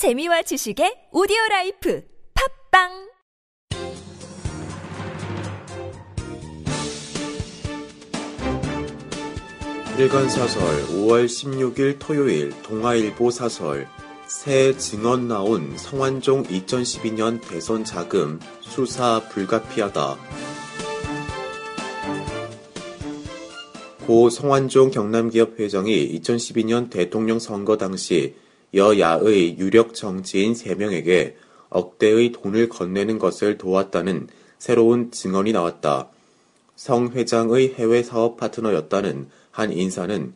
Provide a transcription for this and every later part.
재미와 지식의 오디오 라이프 팟빵 일간사설 5월 16일 토요일 동아일보 사설 새 증언 나온 성완종 2012년 대선 자금 수사 불가피하다. 고 성완종 경남기업 회장이 2012년 대통령 선거 당시 여야의 유력 정치인 3명에게 억대의 돈을 건네는 것을 도왔다는 새로운 증언이 나왔다. 성 회장의 해외 사업 파트너였다는 한 인사는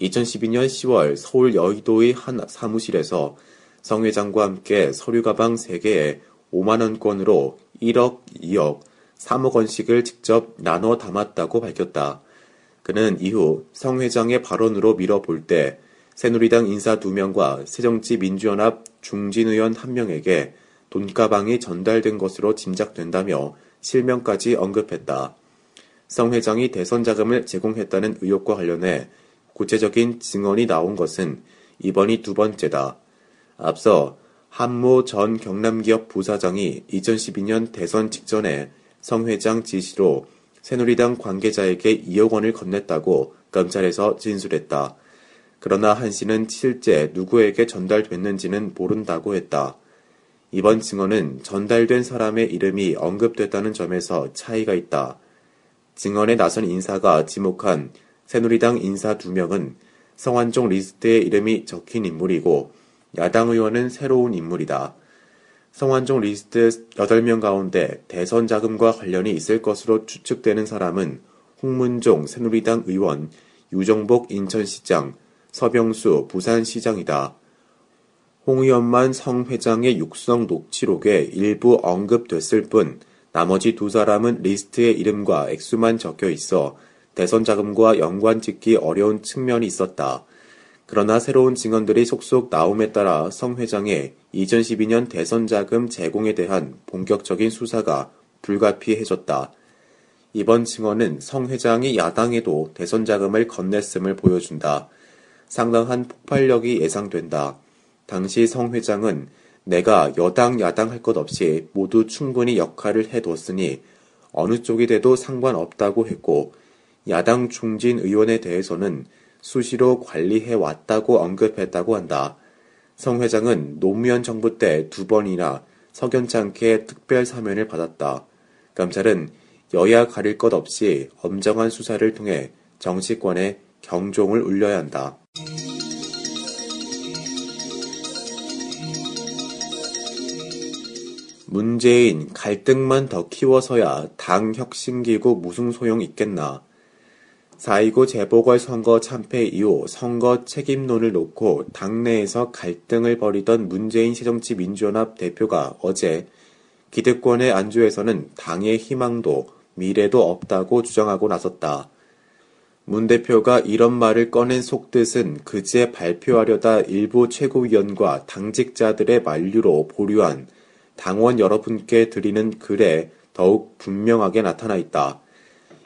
2012년 10월 서울 여의도의 한 사무실에서 성 회장과 함께 서류 가방 3개에 5만원권으로 1억, 2억, 3억 원씩을 직접 나눠 담았다고 밝혔다. 그는 이후 성 회장의 발언으로 밀어볼 때 새누리당 인사 2명과 새정치 민주연합 중진 의원 1명에게 돈가방이 전달된 것으로 짐작된다며 실명까지 언급했다. 성 회장이 대선 자금을 제공했다는 의혹과 관련해 구체적인 증언이 나온 것은 이번이 두 번째다. 앞서 한모 전 경남기업 부사장이 2012년 대선 직전에 성 회장 지시로 새누리당 관계자에게 2억 원을 건넸다고 검찰에서 진술했다. 그러나 한 씨는 실제 누구에게 전달됐는지는 모른다고 했다. 이번 증언은 전달된 사람의 이름이 언급됐다는 점에서 차이가 있다. 증언에 나선 인사가 지목한 새누리당 인사 2명은 성완종 리스트에 이름이 적힌 인물이고 야당 의원은 새로운 인물이다. 성완종 리스트 8명 가운데 대선 자금과 관련이 있을 것으로 추측되는 사람은 홍문종 새누리당 의원, 유정복 인천시장, 서병수 부산시장이다. 홍 의원만 성 회장의 육성 녹취록에 일부 언급됐을 뿐 나머지 두 사람은 리스트에 이름과 액수만 적혀 있어 대선 자금과 연관 짓기 어려운 측면이 있었다. 그러나 새로운 증언들이 속속 나옴에 따라 성 회장의 2012년 대선 자금 제공에 대한 본격적인 수사가 불가피해졌다. 이번 증언은 성 회장이 야당에도 대선 자금을 건넸음을 보여준다. 상당한 폭발력이 예상된다. 당시 성 회장은 내가 여당, 야당 할 것 없이 모두 충분히 역할을 해뒀으니 어느 쪽이 돼도 상관없다고 했고, 야당 중진 의원에 대해서는 수시로 관리해 왔다고 언급했다고 한다. 성 회장은 노무현 정부 때 두 번이나 석연치 않게 특별 사면을 받았다. 검찰은 여야 가릴 것 없이 엄정한 수사를 통해 정치권에 경종을 울려야 한다. 문재인 갈등만 더 키워서야 당 혁신기구 무슨 소용 있겠나. 4.29 재보궐선거 참패 이후 선거 책임론을 놓고 당내에서 갈등을 벌이던 문재인 새정치 민주연합 대표가 어제 기득권의 안주에서는 당의 희망도 미래도 없다고 주장하고 나섰다. 문 대표가 이런 말을 꺼낸 속뜻은 그제 발표하려다 일부 최고위원과 당직자들의 만류로 보류한 당원 여러분께 드리는 글에 더욱 분명하게 나타나 있다.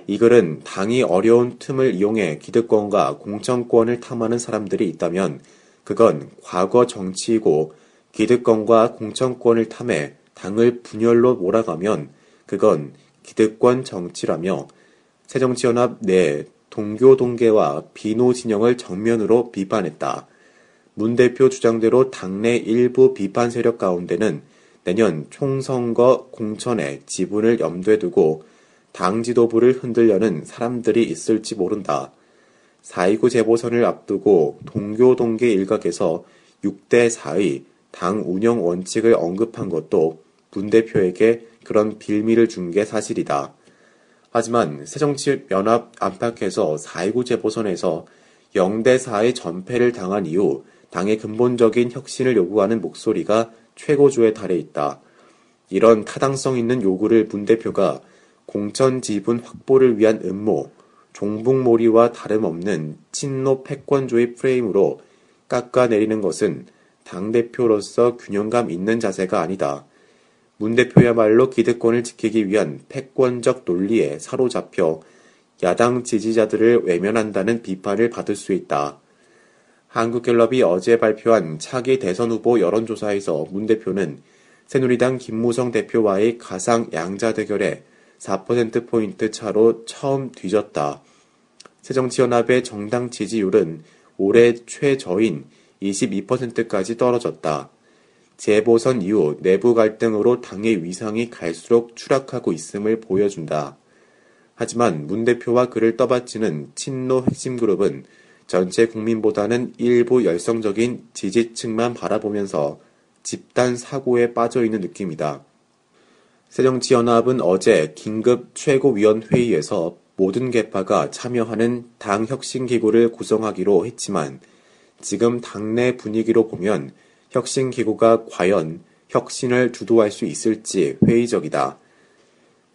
이 글은 당이 어려운 틈을 이용해 기득권과 공천권을 탐하는 사람들이 있다면 그건 과거 정치이고 기득권과 공천권을 탐해 당을 분열로 몰아가면 그건 기득권 정치라며 새정치연합 내 동교 동계와 비노 진영을 정면으로 비판했다. 문 대표 주장대로 당내 일부 비판 세력 가운데는 내년 총선거 공천의 지분을 염두에 두고 당 지도부를 흔들려는 사람들이 있을지 모른다. 4.29 재보선을 앞두고 동교 동계 일각에서 6대 4의 당 운영 원칙을 언급한 것도 문 대표에게 그런 빌미를 준 게 사실이다. 하지만 새정치연합 안팎에서 4.29 재보선에서 0대 4의 전패를 당한 이후 당의 근본적인 혁신을 요구하는 목소리가 최고조에 달해 있다. 이런 타당성 있는 요구를 문 대표가 공천 지분 확보를 위한 음모, 종북몰이와 다름없는 친노 패권주의 프레임으로 깎아내리는 것은 당대표로서 균형감 있는 자세가 아니다. 문 대표야말로 기득권을 지키기 위한 패권적 논리에 사로잡혀 야당 지지자들을 외면한다는 비판을 받을 수 있다. 한국갤럽이 어제 발표한 차기 대선 후보 여론조사에서 문 대표는 새누리당 김무성 대표와의 가상 양자 대결에 4%포인트 차로 처음 뒤졌다. 새정치연합의 정당 지지율은 올해 최저인 22%까지 떨어졌다. 재보선 이후 내부 갈등으로 당의 위상이 갈수록 추락하고 있음을 보여준다. 하지만 문 대표와 그를 떠받치는 친노 핵심 그룹은 전체 국민보다는 일부 열성적인 지지층만 바라보면서 집단 사고에 빠져 있는 느낌이다. 새정치연합은 어제 긴급 최고위원회의에서 모든 계파가 참여하는 당 혁신기구를 구성하기로 했지만 지금 당내 분위기로 보면 혁신기구가 과연 혁신을 주도할 수 있을지 회의적이다.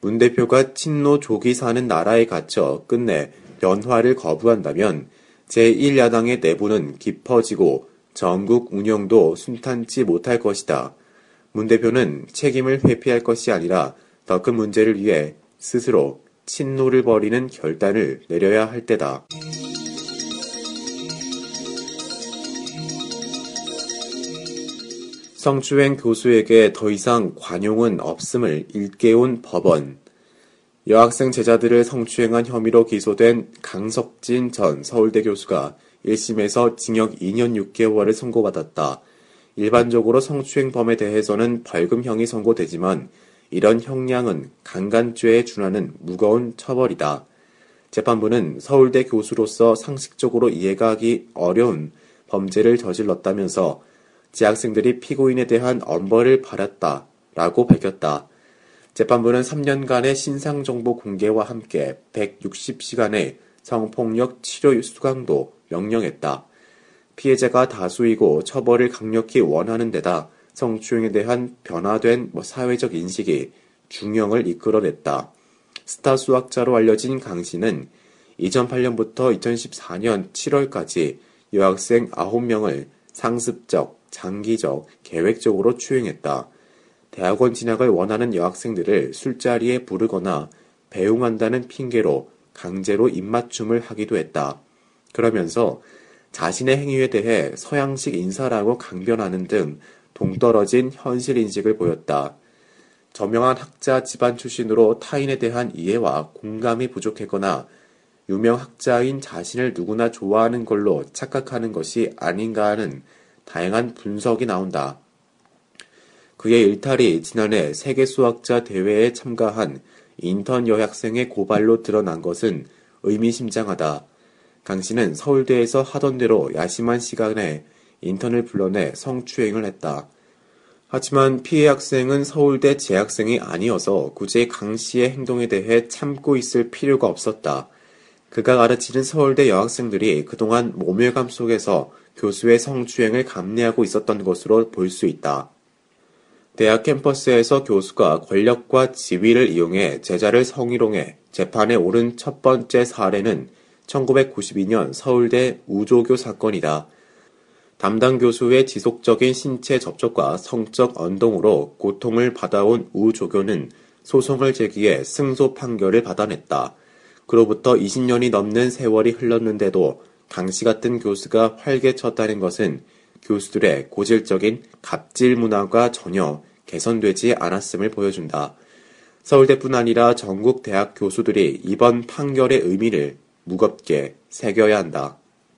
문 대표가 친노 족이 사는 나라에 갇혀 끝내 변화를 거부한다면 제1야당의 내부는 깊어지고 전국 운영도 순탄치 못할 것이다. 문 대표는 책임을 회피할 것이 아니라 더 큰 문제를 위해 스스로 친노를 벌이는 결단을 내려야 할 때다. 성추행 교수에게 더 이상 관용은 없음을 일깨운 법원. 여학생 제자들을 성추행한 혐의로 기소된 강석진 전 서울대 교수가 1심에서 징역 2년 6개월을 선고받았다. 일반적으로 성추행범에 대해서는 벌금형이 선고되지만 이런 형량은 강간죄에 준하는 무거운 처벌이다. 재판부는 서울대 교수로서 상식적으로 이해가 하기 어려운 범죄를 저질렀다면서 재학생들이 피고인에 대한 엄벌을 받았다. 라고 밝혔다. 재판부는 3년간의 신상정보 공개와 함께 160시간의 성폭력 치료 수강도 명령했다. 피해자가 다수이고 처벌을 강력히 원하는 데다 성추행에 대한 변화된 뭐 사회적 인식이 중형을 이끌어냈다. 스타 수학자로 알려진 강 씨는 2008년부터 2014년 7월까지 여학생 9명을 상습적, 장기적, 계획적으로 추행했다. 대학원 진학을 원하는 여학생들을 술자리에 부르거나 배웅한다는 핑계로 강제로 입맞춤을 하기도 했다. 그러면서 자신의 행위에 대해 서양식 인사라고 강변하는 등 동떨어진 현실 인식을 보였다. 저명한 학자 집안 출신으로 타인에 대한 이해와 공감이 부족했거나 유명 학자인 자신을 누구나 좋아하는 걸로 착각하는 것이 아닌가 하는 다양한 분석이 나온다. 그의 일탈이 지난해 세계 수학자 대회에 참가한 인턴 여학생의 고발로 드러난 것은 의미심장하다. 강 씨는 서울대에서 하던 대로 야심한 시간에 인턴을 불러내 성추행을 했다. 하지만 피해 학생은 서울대 재학생이 아니어서 굳이 강 씨의 행동에 대해 참고 있을 필요가 없었다. 그가 가르치는 서울대 여학생들이 그동안 모멸감 속에서 교수의 성추행을 감내하고 있었던 것으로 볼 수 있다. 대학 캠퍼스에서 교수가 권력과 지위를 이용해 제자를 성희롱해 재판에 오른 첫 번째 사례는 1992년 서울대 우조교 사건이다. 담당 교수의 지속적인 신체 접촉과 성적 언동으로 고통을 받아온 우조교는 소송을 제기해 승소 판결을 받아냈다. 그로부터 20년이 넘는 세월이 흘렀는데도 강씨 같은 교수가 활개쳤다는 것은 교수들의 고질적인 갑질 문화가 전혀 개선되지 않았음을 보여준다. 서울대뿐 아니라 전국 대학 교수들이 이번 판결의 의미를 무겁게 새겨야 한다.